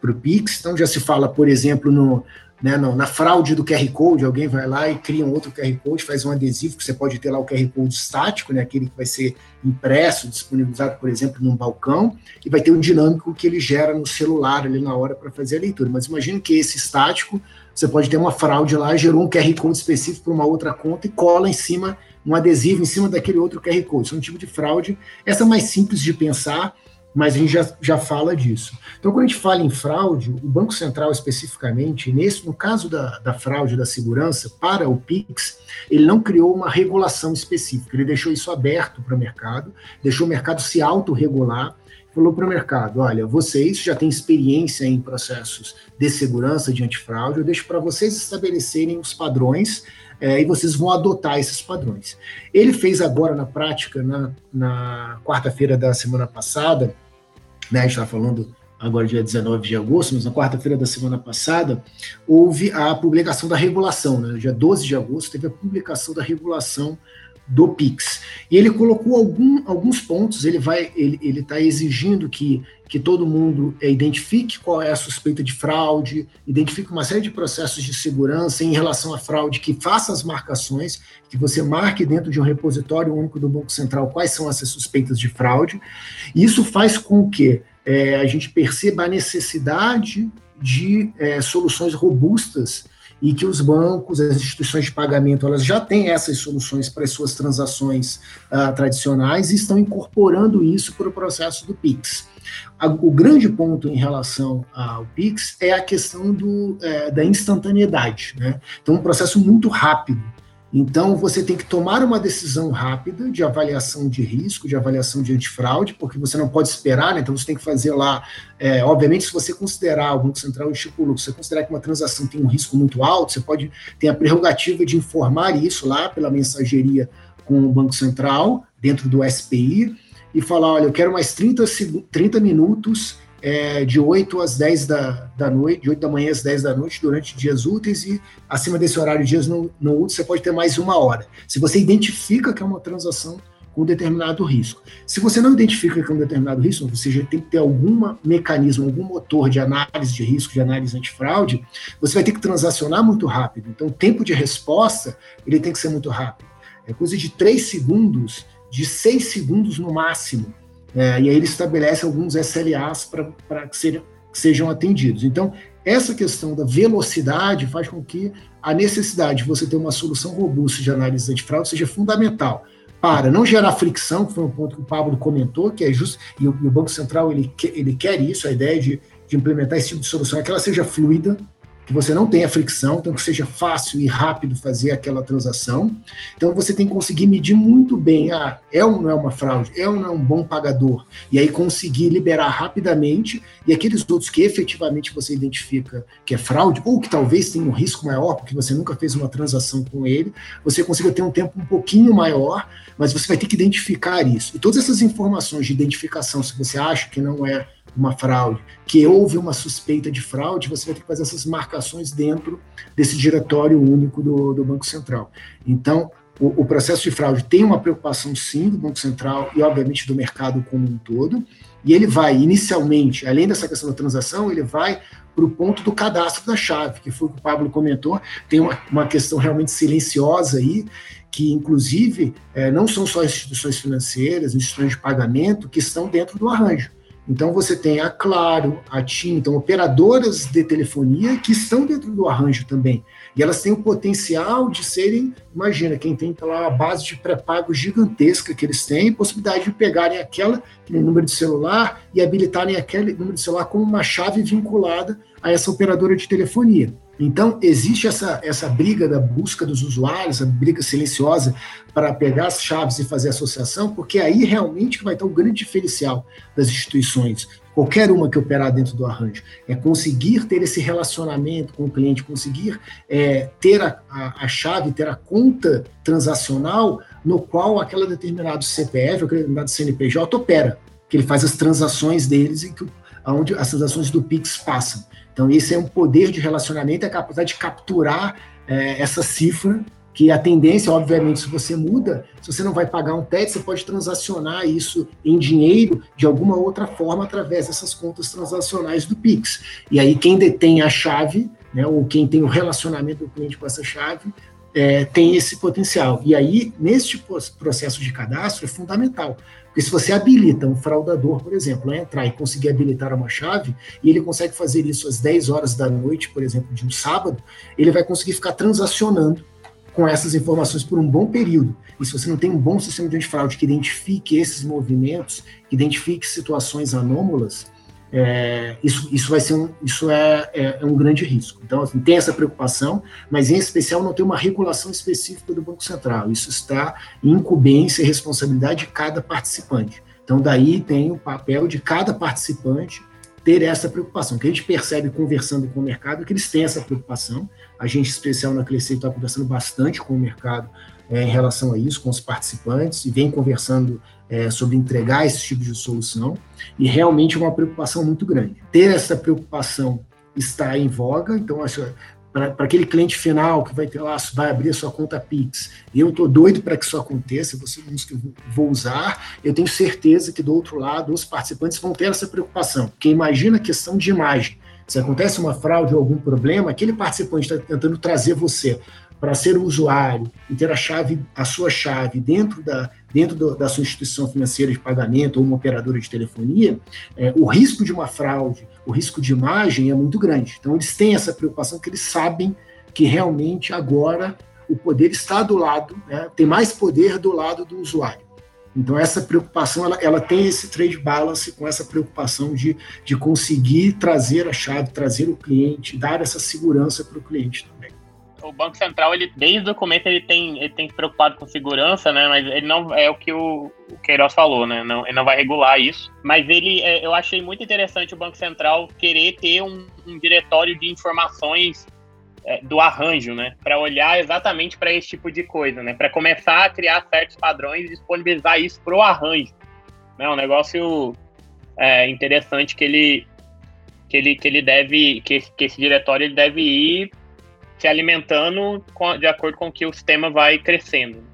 Speaker 3: para o Pix. Então já se fala, por exemplo, no, né, na fraude do QR Code, alguém vai lá e cria um outro QR Code, faz um adesivo que você pode ter lá o QR Code estático, né, aquele que vai ser impresso, disponibilizado, por exemplo, num balcão, e vai ter um dinâmico que ele gera no celular ali na hora para fazer a leitura. Mas imagine que esse estático você pode ter uma fraude lá, gerou um QR Code específico para uma outra conta e cola em cima um adesivo em cima daquele outro QR Code. Isso é um tipo de fraude. Essa é mais simples de pensar, mas a gente já, já fala disso. Então, quando a gente fala em fraude, o Banco Central especificamente, nesse, no caso da, da fraude da segurança, para o PIX, ele não criou uma regulação específica, ele deixou isso aberto para o mercado, deixou o mercado se autorregular. Falou para o mercado: olha, vocês já têm experiência em processos de segurança de antifraude, eu deixo para vocês estabelecerem os padrões é, e vocês vão adotar esses padrões. Ele fez agora na prática, na, na quarta-feira da semana passada, né, a gente está falando agora dia 19 de agosto, mas na quarta-feira da semana passada, houve a publicação da regulação, né, dia 12 de agosto teve a publicação da regulação do Pix. E ele colocou algum, alguns pontos, ele vai, ele está exigindo que, que todo mundo é, identifique qual é a suspeita de fraude, identifique uma série de processos de segurança em relação à fraude, que faça as marcações, que você marque dentro de um repositório único do Banco Central quais são essas suspeitas de fraude. E isso faz com que é, a gente perceba a necessidade de é, soluções robustas e que os bancos, as instituições de pagamento, elas já têm essas soluções para as suas transações uh, tradicionais e estão incorporando isso para o processo do PIX. O grande ponto em relação ao Pix é a questão do, é, da instantaneidade. Né? Então, um processo muito rápido. Então, você tem que tomar uma decisão rápida de avaliação de risco, de avaliação de antifraude, porque você não pode esperar, né? então você tem que fazer lá. É, obviamente, se você considerar, o Banco Central estipulou, se você considerar que uma transação tem um risco muito alto, você pode ter a prerrogativa de informar isso lá pela mensageria com o Banco Central, dentro do SPI, e falar: olha, eu quero mais 30, 30 minutos é, de 8 às 10 da, da noite, de 8 da manhã às 10 da noite, durante dias úteis, e acima desse horário, dias não, não úteis, você pode ter mais uma hora. Se você identifica que é uma transação com determinado risco. Se você não identifica que é um determinado risco, ou seja, tem que ter algum mecanismo, algum motor de análise de risco, de análise antifraude, você vai ter que transacionar muito rápido. Então, o tempo de resposta ele tem que ser muito rápido. É coisa de 3 segundos, de 6 segundos no máximo. É, e aí ele estabelece alguns SLAs para que, que sejam atendidos. Então, essa questão da velocidade faz com que a necessidade de você ter uma solução robusta de análise antifraude seja fundamental para não gerar fricção, que foi um ponto que o Pablo comentou, que é justo, e o, e o Banco Central ele, ele quer isso, a ideia de, de implementar esse tipo de solução é que ela seja fluida, que você não tenha fricção, então que seja fácil e rápido fazer aquela transação. Então você tem que conseguir medir muito bem, ah, é ou não é uma fraude, é ou não é um bom pagador, e aí conseguir liberar rapidamente, e aqueles outros que efetivamente você identifica que é fraude, ou que talvez tenha um risco maior, porque você nunca fez uma transação com ele, você consiga ter um tempo um pouquinho maior, mas você vai ter que identificar isso. E todas essas informações de identificação, se você acha que não é uma fraude, que houve uma suspeita de fraude, você vai ter que fazer essas marcações dentro desse diretório único do, do Banco Central. Então, o, o, processo de fraude tem uma preocupação, sim, do Banco Central e, obviamente, do mercado como um todo, e ele vai, inicialmente, além dessa questão da transação, ele vai para o ponto do cadastro da chave, que foi o que o Pablo comentou, tem uma, uma questão realmente silenciosa aí, que inclusive é, não são só instituições financeiras, instituições de pagamento que estão dentro do arranjo. Então você tem a Claro, a TIM, então operadoras de telefonia que estão dentro do arranjo também. E elas têm o potencial de serem, imagina, quem tem lá a base de pré-pago gigantesca que eles têm, possibilidade de pegarem aquela, aquele número de celular e habilitarem aquele número de celular como uma chave vinculada a essa operadora de telefonia. Então, existe essa, essa briga da busca dos usuários, a briga silenciosa para pegar as chaves e fazer associação, porque aí realmente vai estar o grande diferencial das instituições, qualquer uma que operar dentro do arranjo, é conseguir ter esse relacionamento com o cliente, conseguir é, ter a, a, a, chave, ter a conta transacional no qual aquela determinado CPF, aquele determinado CNPJ opera, que ele faz as transações deles e que onde as transações do Pix passam. Então, esse é um poder de relacionamento, é a capacidade de capturar é, essa cifra que a tendência, obviamente, se você muda, se você não vai pagar um TED, você pode transacionar isso em dinheiro de alguma outra forma através dessas contas transacionais do Pix. E aí quem detém a chave, né, ou quem tem o relacionamento do cliente com essa chave, é, tem esse potencial. E aí, neste processo de cadastro, é fundamental. Porque se você habilita um fraudador, por exemplo, a entrar e conseguir habilitar uma chave, e ele consegue fazer isso às 10 horas da noite, por exemplo, de um sábado, ele vai conseguir ficar transacionando com essas informações por um bom período. E se você não tem um bom sistema de antifraude que identifique esses movimentos, que identifique situações anômalas, é, isso, isso vai ser um, isso é, é, é, um grande risco. Então, assim, tem essa preocupação, mas em especial não tem uma regulação específica do Banco Central. Isso está em incumbência e responsabilidade de cada participante. Então, daí tem o papel de cada participante ter essa preocupação. Que a gente percebe conversando com o mercado é que eles têm essa preocupação. A gente, especial na Crescer, está conversando bastante com o mercado é, em relação a isso, com os participantes, e vem conversando é, sobre entregar esse tipo de solução, e realmente é uma preocupação muito grande. Ter essa preocupação está em voga, então, para aquele cliente final que vai ter lá, vai abrir a sua conta Pix, eu estou doido para que isso aconteça, você é que eu vou usar, eu tenho certeza que do outro lado os participantes vão ter essa preocupação, porque imagina a questão de imagem, se acontece uma fraude ou algum problema, aquele participante está tentando trazer você para ser usuário e ter a chave, a sua chave dentro da, dentro do, da sua instituição financeira de pagamento ou uma operadora de telefonia, é, o risco de uma fraude, o risco de imagem é muito grande. Então, eles têm essa preocupação que eles sabem que realmente agora o poder está do lado, né, tem mais poder do lado do usuário. Então, essa preocupação, ela, ela tem esse trade balance com essa preocupação de, de conseguir trazer a chave, trazer o cliente, dar essa segurança para o cliente também
Speaker 4: o Banco Central, ele, desde o começo, ele tem, ele tem se preocupado com segurança, né? Mas ele não é o que o, o Queiroz falou, né? Não, ele não vai regular isso. Mas ele, é, eu achei muito interessante o Banco Central querer ter um, um diretório de informações é, do arranjo, né? Para olhar exatamente para esse tipo de coisa, né? Para começar a criar certos padrões e disponibilizar isso para o arranjo. Né? Um negócio é, interessante que ele que ele, que ele deve que, que esse diretório ele deve ir se alimentando de acordo com que o sistema vai crescendo.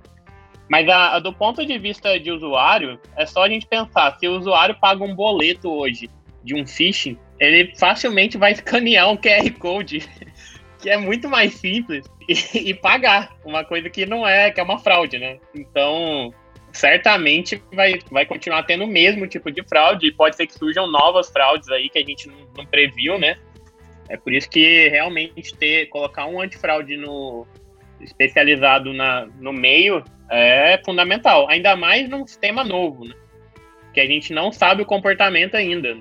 Speaker 4: Mas a, a, do ponto de vista de usuário, é só a gente pensar, se o usuário paga um boleto hoje de um phishing, ele facilmente vai escanear um QR Code, (laughs) que é muito mais simples, e, e pagar, uma coisa que não é, que é uma fraude, né? Então, certamente vai, vai continuar tendo o mesmo tipo de fraude, e pode ser que surjam novas fraudes aí que a gente não, não previu, né? É por isso que realmente ter colocar um antifraude no especializado na, no meio é fundamental, ainda mais num sistema novo, né? Que a gente não sabe o comportamento ainda.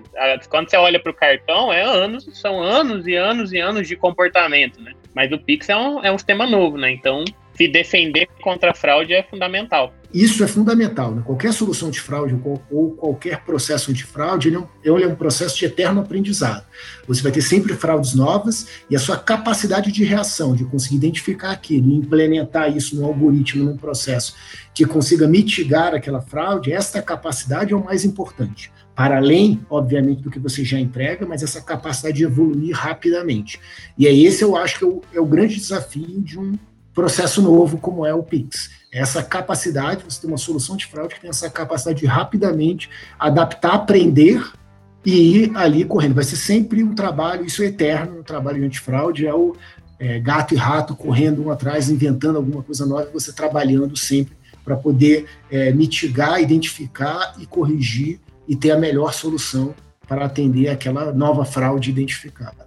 Speaker 4: Quando você olha para o cartão, é anos, são anos e anos e anos de comportamento, né? Mas o Pix é um, é um sistema novo, né? Então, se defender contra a fraude é fundamental.
Speaker 3: Isso é fundamental. Né? Qualquer solução de fraude ou qualquer processo de fraude, ele é, um, ele é um processo de eterno aprendizado. Você vai ter sempre fraudes novas e a sua capacidade de reação, de conseguir identificar aquilo e implementar isso no algoritmo, num processo que consiga mitigar aquela fraude, esta capacidade é o mais importante. Para além, obviamente, do que você já entrega, mas essa capacidade de evoluir rapidamente. E é esse, eu acho, que é o, é o grande desafio de um processo novo como é o Pix. Essa capacidade, você tem uma solução de fraude que tem essa capacidade de rapidamente adaptar, aprender e ir ali correndo. Vai ser sempre um trabalho, isso é eterno, o um trabalho de antifraude, é o é, gato e rato correndo um atrás, inventando alguma coisa nova, você trabalhando sempre para poder é, mitigar, identificar e corrigir e ter a melhor solução para atender aquela nova fraude identificada.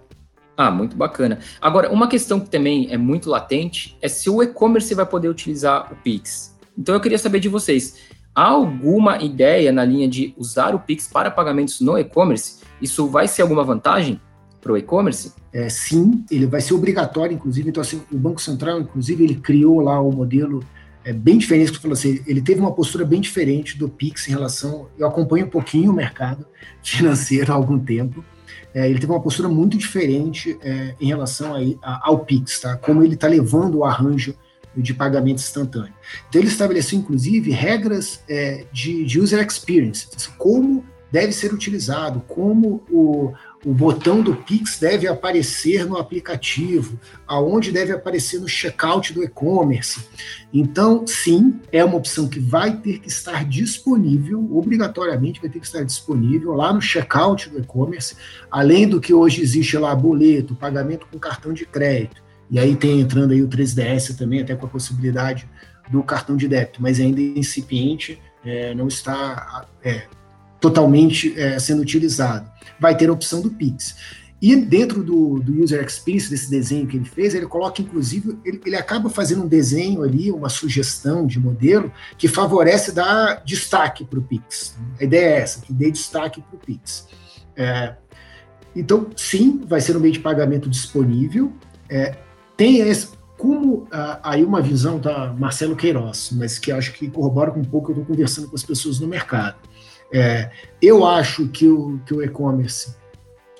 Speaker 2: Ah, muito bacana. Agora, uma questão que também é muito latente é se o e-commerce vai poder utilizar o Pix. Então eu queria saber de vocês, há alguma ideia na linha de usar o Pix para pagamentos no e-commerce? Isso vai ser alguma vantagem para o e-commerce?
Speaker 3: É, sim, ele vai ser obrigatório, inclusive. Então, assim, o Banco Central, inclusive, ele criou lá o modelo é, bem diferente, que falou assim, ele teve uma postura bem diferente do Pix em relação. Eu acompanho um pouquinho o mercado (laughs) financeiro há algum tempo é, ele teve uma postura muito diferente é, em relação a, a, ao Pix, tá? como ele está levando o arranjo de pagamento instantâneo. Então, ele estabeleceu, inclusive, regras é, de, de, user experience, assim, como deve ser utilizado, como o, o botão do Pix deve aparecer no aplicativo, aonde deve aparecer no checkout do e-commerce. Então, sim, é uma opção que vai ter que estar disponível, obrigatoriamente vai ter que estar disponível lá no checkout do e-commerce, além do que hoje existe lá boleto, pagamento com cartão de crédito. E aí tem entrando aí o 3DS também, até com a possibilidade do cartão de débito, mas ainda incipiente, é, não está é, totalmente é, sendo utilizado. Vai ter a opção do Pix. E dentro do, do user experience, desse desenho que ele fez, ele coloca, inclusive, ele, ele acaba fazendo um desenho ali, uma sugestão de modelo que favorece dar destaque para o Pix. A ideia é essa, que dê destaque para o Pix. É, então, sim, vai ser um meio de pagamento disponível. É, tem esse, como ah, aí uma visão da Marcelo Queiroz, mas que acho que corrobora com um pouco eu estou conversando com as pessoas no mercado. É, eu acho que o, que o e-commerce,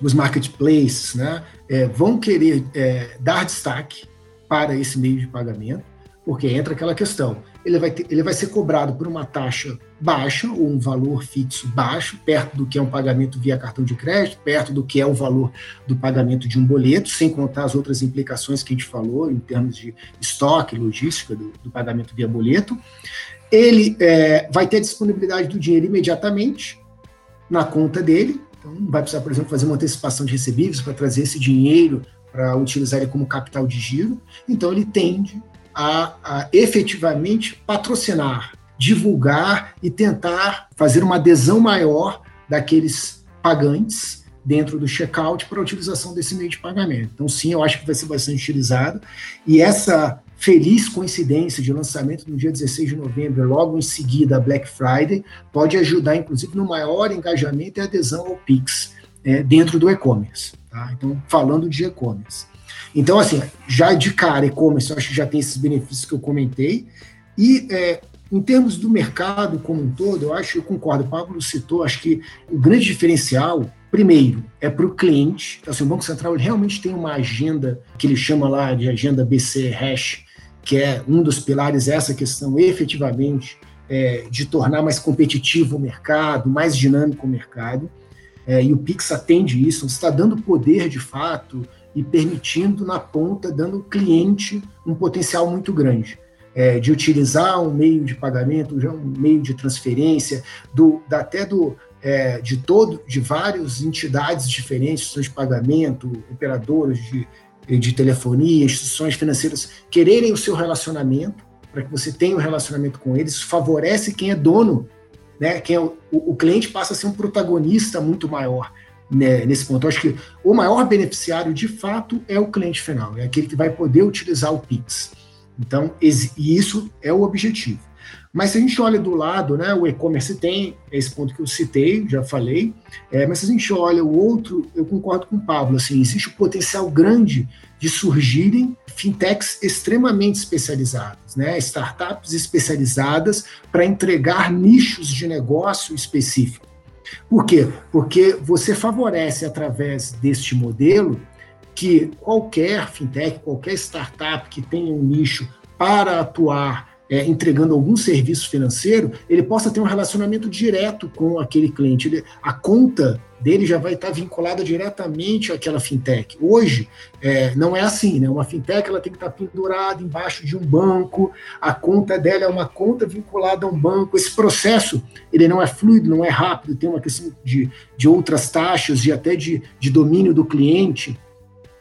Speaker 3: os marketplaces, né, é, vão querer é, dar destaque para esse meio de pagamento, porque entra aquela questão. Ele vai, ter, ele vai ser cobrado por uma taxa baixa, ou um valor fixo baixo, perto do que é um pagamento via cartão de crédito, perto do que é o valor do pagamento de um boleto, sem contar as outras implicações que a gente falou em termos de estoque, logística do, do pagamento via boleto ele é, vai ter disponibilidade do dinheiro imediatamente na conta dele. Então, vai precisar, por exemplo, fazer uma antecipação de recebíveis para trazer esse dinheiro para utilizar ele como capital de giro. Então, ele tende a, a efetivamente patrocinar, divulgar e tentar fazer uma adesão maior daqueles pagantes dentro do checkout para a utilização desse meio de pagamento. Então, sim, eu acho que vai ser bastante utilizado. E essa feliz coincidência de lançamento no dia 16 de novembro, logo em seguida a Black Friday, pode ajudar, inclusive, no maior engajamento e adesão ao Pix é, dentro do e-commerce. Tá? Então, falando de e-commerce. Então, assim, já de cara, e-commerce, eu acho que já tem esses benefícios que eu comentei. E é, em termos do mercado como um todo, eu acho, eu concordo, o Pablo citou, acho que o grande diferencial Primeiro, é para o cliente. Então, assim, o Banco Central realmente tem uma agenda que ele chama lá de agenda BC Hash, que é um dos pilares essa questão efetivamente é, de tornar mais competitivo o mercado, mais dinâmico o mercado. É, e o Pix atende isso, está dando poder de fato e permitindo na ponta, dando ao cliente um potencial muito grande. É, de utilizar um meio de pagamento, um meio de transferência, do, até do, é, de todo, de várias entidades diferentes, de pagamento, operadoras de de telefonia, instituições financeiras quererem o seu relacionamento, para que você tenha um relacionamento com eles, isso favorece quem é dono, né? Quem é o, o cliente passa a ser um protagonista muito maior né, nesse ponto. Eu acho que o maior beneficiário, de fato, é o cliente final, é aquele que vai poder utilizar o Pix. Então, e isso é o objetivo. Mas se a gente olha do lado, né, o e-commerce tem esse ponto que eu citei, já falei, é, mas se a gente olha o outro, eu concordo com o Pablo, assim, existe um potencial grande de surgirem fintechs extremamente especializadas, né, startups especializadas para entregar nichos de negócio específico. Por quê? Porque você favorece através deste modelo que qualquer fintech, qualquer startup que tenha um nicho para atuar é, entregando algum serviço financeiro, ele possa ter um relacionamento direto com aquele cliente. Ele, a conta dele já vai estar vinculada diretamente àquela fintech. Hoje, é, não é assim, né? Uma fintech ela tem que estar pendurada embaixo de um banco, a conta dela é uma conta vinculada a um banco. Esse processo, ele não é fluido, não é rápido, tem uma questão de, de outras taxas e até de, de domínio do cliente.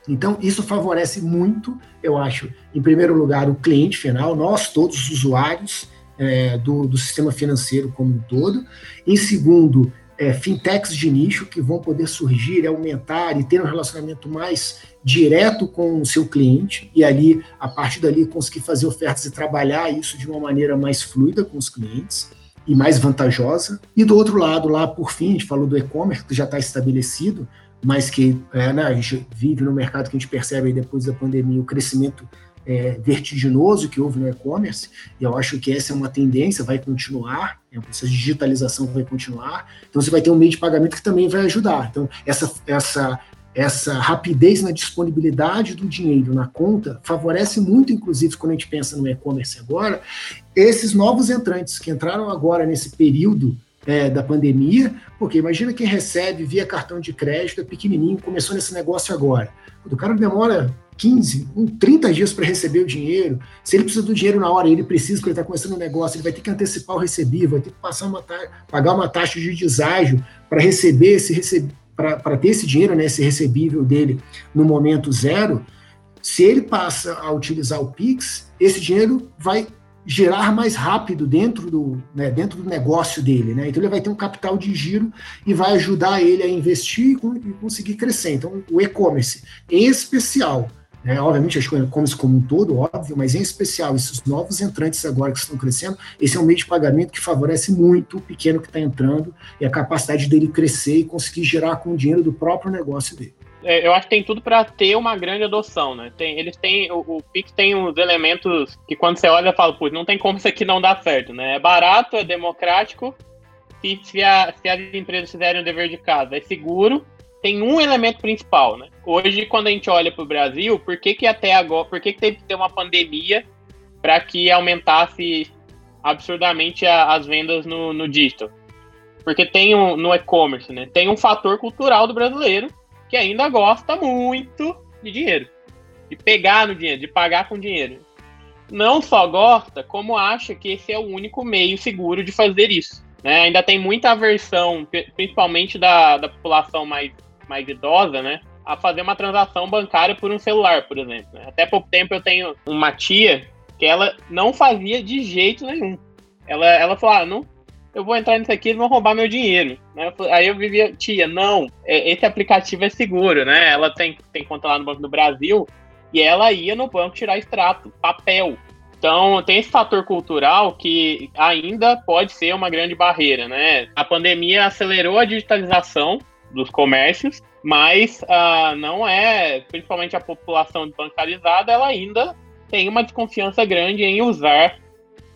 Speaker 3: Então, isso favorece muito, eu acho, em primeiro lugar, o cliente final, nós todos os usuários é, do, do, sistema financeiro como um todo. Em segundo, é, fintechs de nicho que vão poder surgir, aumentar e ter um relacionamento mais direto com o seu cliente e ali, a partir dali, conseguir fazer ofertas e trabalhar isso de uma maneira mais fluida com os clientes e mais vantajosa. E do outro lado, lá por fim, a gente falou do e-commerce, que já está estabelecido, mas que é, né, a gente vive no mercado que a gente percebe depois da pandemia o crescimento é, vertiginoso que houve no e-commerce, e eu acho que essa é uma tendência, vai continuar, é, digitalização vai continuar, então você vai ter um meio de pagamento que também vai ajudar. Então, essa, essa, essa rapidez na disponibilidade do dinheiro na conta favorece muito, inclusive, quando a gente pensa no e-commerce agora, esses novos entrantes que entraram agora nesse período é, da pandemia, porque imagina quem recebe via cartão de crédito, é pequenininho, começou nesse negócio agora. O cara demora 15, 30 dias para receber o dinheiro. Se ele precisa do dinheiro na hora ele precisa, porque ele está começando um negócio, ele vai ter que antecipar o recebível, vai ter que passar uma pagar uma taxa de deságio para receber esse receb para ter esse dinheiro, né, esse recebível dele no momento zero. Se ele passa a utilizar o Pix, esse dinheiro vai gerar mais rápido dentro do, né, dentro do negócio dele. Né? Então ele vai ter um capital de giro e vai ajudar ele a investir e conseguir crescer. Então o e-commerce, em especial, né, obviamente as e-commerce como um todo, óbvio, mas em especial esses novos entrantes agora que estão crescendo, esse é um meio de pagamento que favorece muito o pequeno que está entrando e a capacidade dele crescer e conseguir gerar com o dinheiro do próprio negócio dele.
Speaker 4: É, eu acho que tem tudo para ter uma grande adoção, né? Tem, eles têm, o, o Pix tem uns elementos que quando você olha, fala, pô, não tem como isso aqui não dar certo, né? É barato, é democrático, se, se, a, se as empresas fizerem o dever de casa, é seguro, tem um elemento principal, né? Hoje, quando a gente olha para o Brasil, por que, que até agora, por que, que teve que ter uma pandemia para que aumentasse absurdamente a, as vendas no, no digital? Porque tem um, no e-commerce, né? Tem um fator cultural do brasileiro que ainda gosta muito de dinheiro, de pegar no dinheiro, de pagar com dinheiro. Não só gosta, como acha que esse é o único meio seguro de fazer isso. Né? Ainda tem muita aversão, principalmente da, da população mais, mais idosa, né? a fazer uma transação bancária por um celular, por exemplo. Né? Até pouco tempo eu tenho uma tia que ela não fazia de jeito nenhum. Ela, ela falou, ah, não, eu vou entrar nisso aqui, eles vão roubar meu dinheiro. Né? Aí eu vivia, tia, não, é, esse aplicativo é seguro, né? Ela tem, tem conta lá no Banco do Brasil e ela ia no banco tirar extrato, papel. Então, tem esse fator cultural que ainda pode ser uma grande barreira, né? A pandemia acelerou a digitalização dos comércios, mas uh, não é, principalmente a população bancarizada, ela ainda tem uma desconfiança grande em usar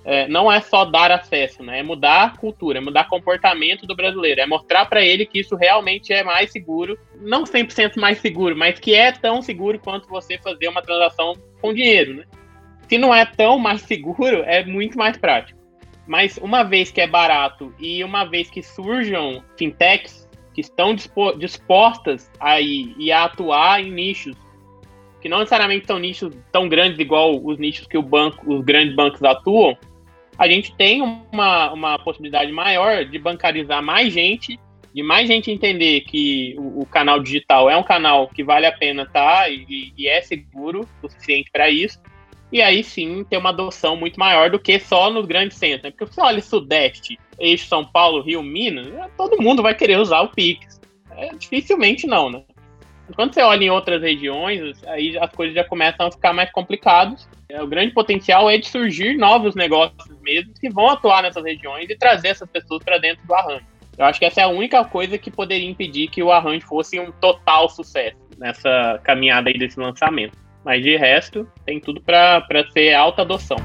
Speaker 4: é, não é só dar acesso, né? É mudar a cultura, é mudar comportamento do brasileiro, é mostrar para ele que isso realmente é mais seguro, não 100% mais seguro, mas que é tão seguro quanto você fazer uma transação com dinheiro, né? Se não é tão mais (laughs) seguro, é muito mais prático. Mas uma vez que é barato e uma vez que surjam fintechs que estão dispostas a ir e a atuar em nichos que não necessariamente são nichos tão grandes igual os nichos que o banco, os grandes bancos atuam, a gente tem uma, uma possibilidade maior de bancarizar mais gente, de mais gente entender que o, o canal digital é um canal que vale a pena tá, e, e, é seguro o suficiente para isso. E aí sim ter uma adoção muito maior do que só nos grandes centros. Né? Porque se olha Sudeste, eixo São Paulo, Rio, Minas, todo mundo vai querer usar o Pix. É, dificilmente não, né? Quando você olha em outras regiões, aí as coisas já começam a ficar mais complicadas. É, o grande potencial é de surgir novos negócios mesmo que vão atuar nessas regiões e trazer essas pessoas para dentro do arranjo. Eu acho que essa é a única coisa que poderia impedir que o arranjo fosse um total sucesso nessa caminhada aí desse lançamento. Mas de resto, tem tudo para ser alta adoção.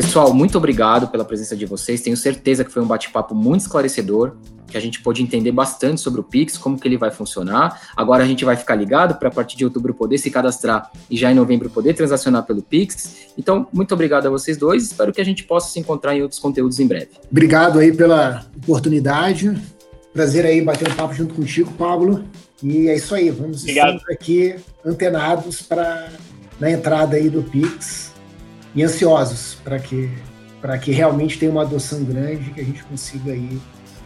Speaker 2: Pessoal, muito obrigado pela presença de vocês. Tenho certeza que foi um bate-papo muito esclarecedor, que a gente pôde entender bastante sobre o Pix, como que ele vai funcionar. Agora a gente vai ficar ligado para a partir de outubro poder se cadastrar e já em novembro poder transacionar pelo Pix. Então, muito obrigado a vocês dois. Espero que a gente possa se encontrar em outros conteúdos em breve.
Speaker 3: Obrigado aí pela oportunidade. Prazer aí bater um papo junto contigo, Pablo. E é isso aí, vamos estar aqui antenados para na entrada aí do Pix e ansiosos para que, para que realmente tenha uma adoção grande, que a gente consiga aí,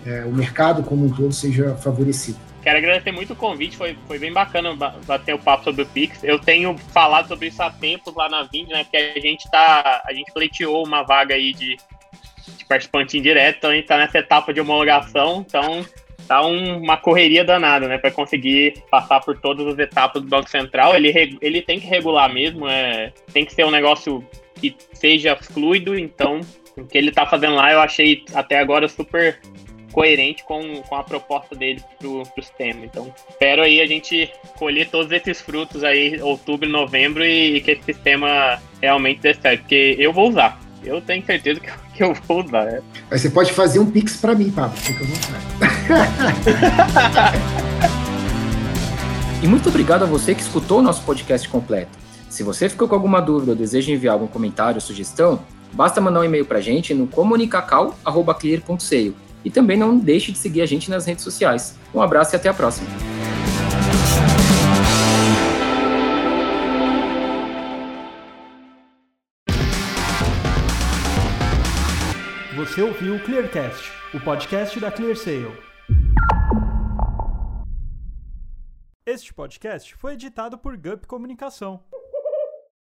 Speaker 3: é, o mercado como um todo seja favorecido.
Speaker 4: Quero agradecer muito o convite, foi, foi bem bacana bater o papo sobre o Pix. Eu tenho falado sobre isso há tempos lá na Vind, né? Porque a gente tá. A gente pleiteou uma vaga aí de, de participante indireto, então a gente tá nessa etapa de homologação, então tá um, uma correria danada, né? Para conseguir passar por todas as etapas do Banco Central. Ele, ele tem que regular mesmo, é, tem que ser um negócio que seja fluido, então o que ele está fazendo lá eu achei até agora super coerente com, com a proposta dele pro, pro sistema. Então, espero aí a gente colher todos esses frutos aí, outubro, novembro, e, e que esse sistema realmente dê certo, porque eu vou usar. Eu tenho certeza que, (laughs) que eu vou usar. É.
Speaker 3: Aí você pode fazer um pix para mim, Pablo, fica à vontade. (laughs)
Speaker 2: E muito obrigado a você que escutou o nosso podcast completo. Se você ficou com alguma dúvida ou deseja enviar algum comentário ou sugestão, basta mandar um e-mail para a gente no comunicacal.clear.seio. E também não deixe de seguir a gente nas redes sociais. Um abraço e até a próxima.
Speaker 1: Você ouviu o Clearcast, o podcast da ClearSale. Este podcast foi editado por Gup Comunicação.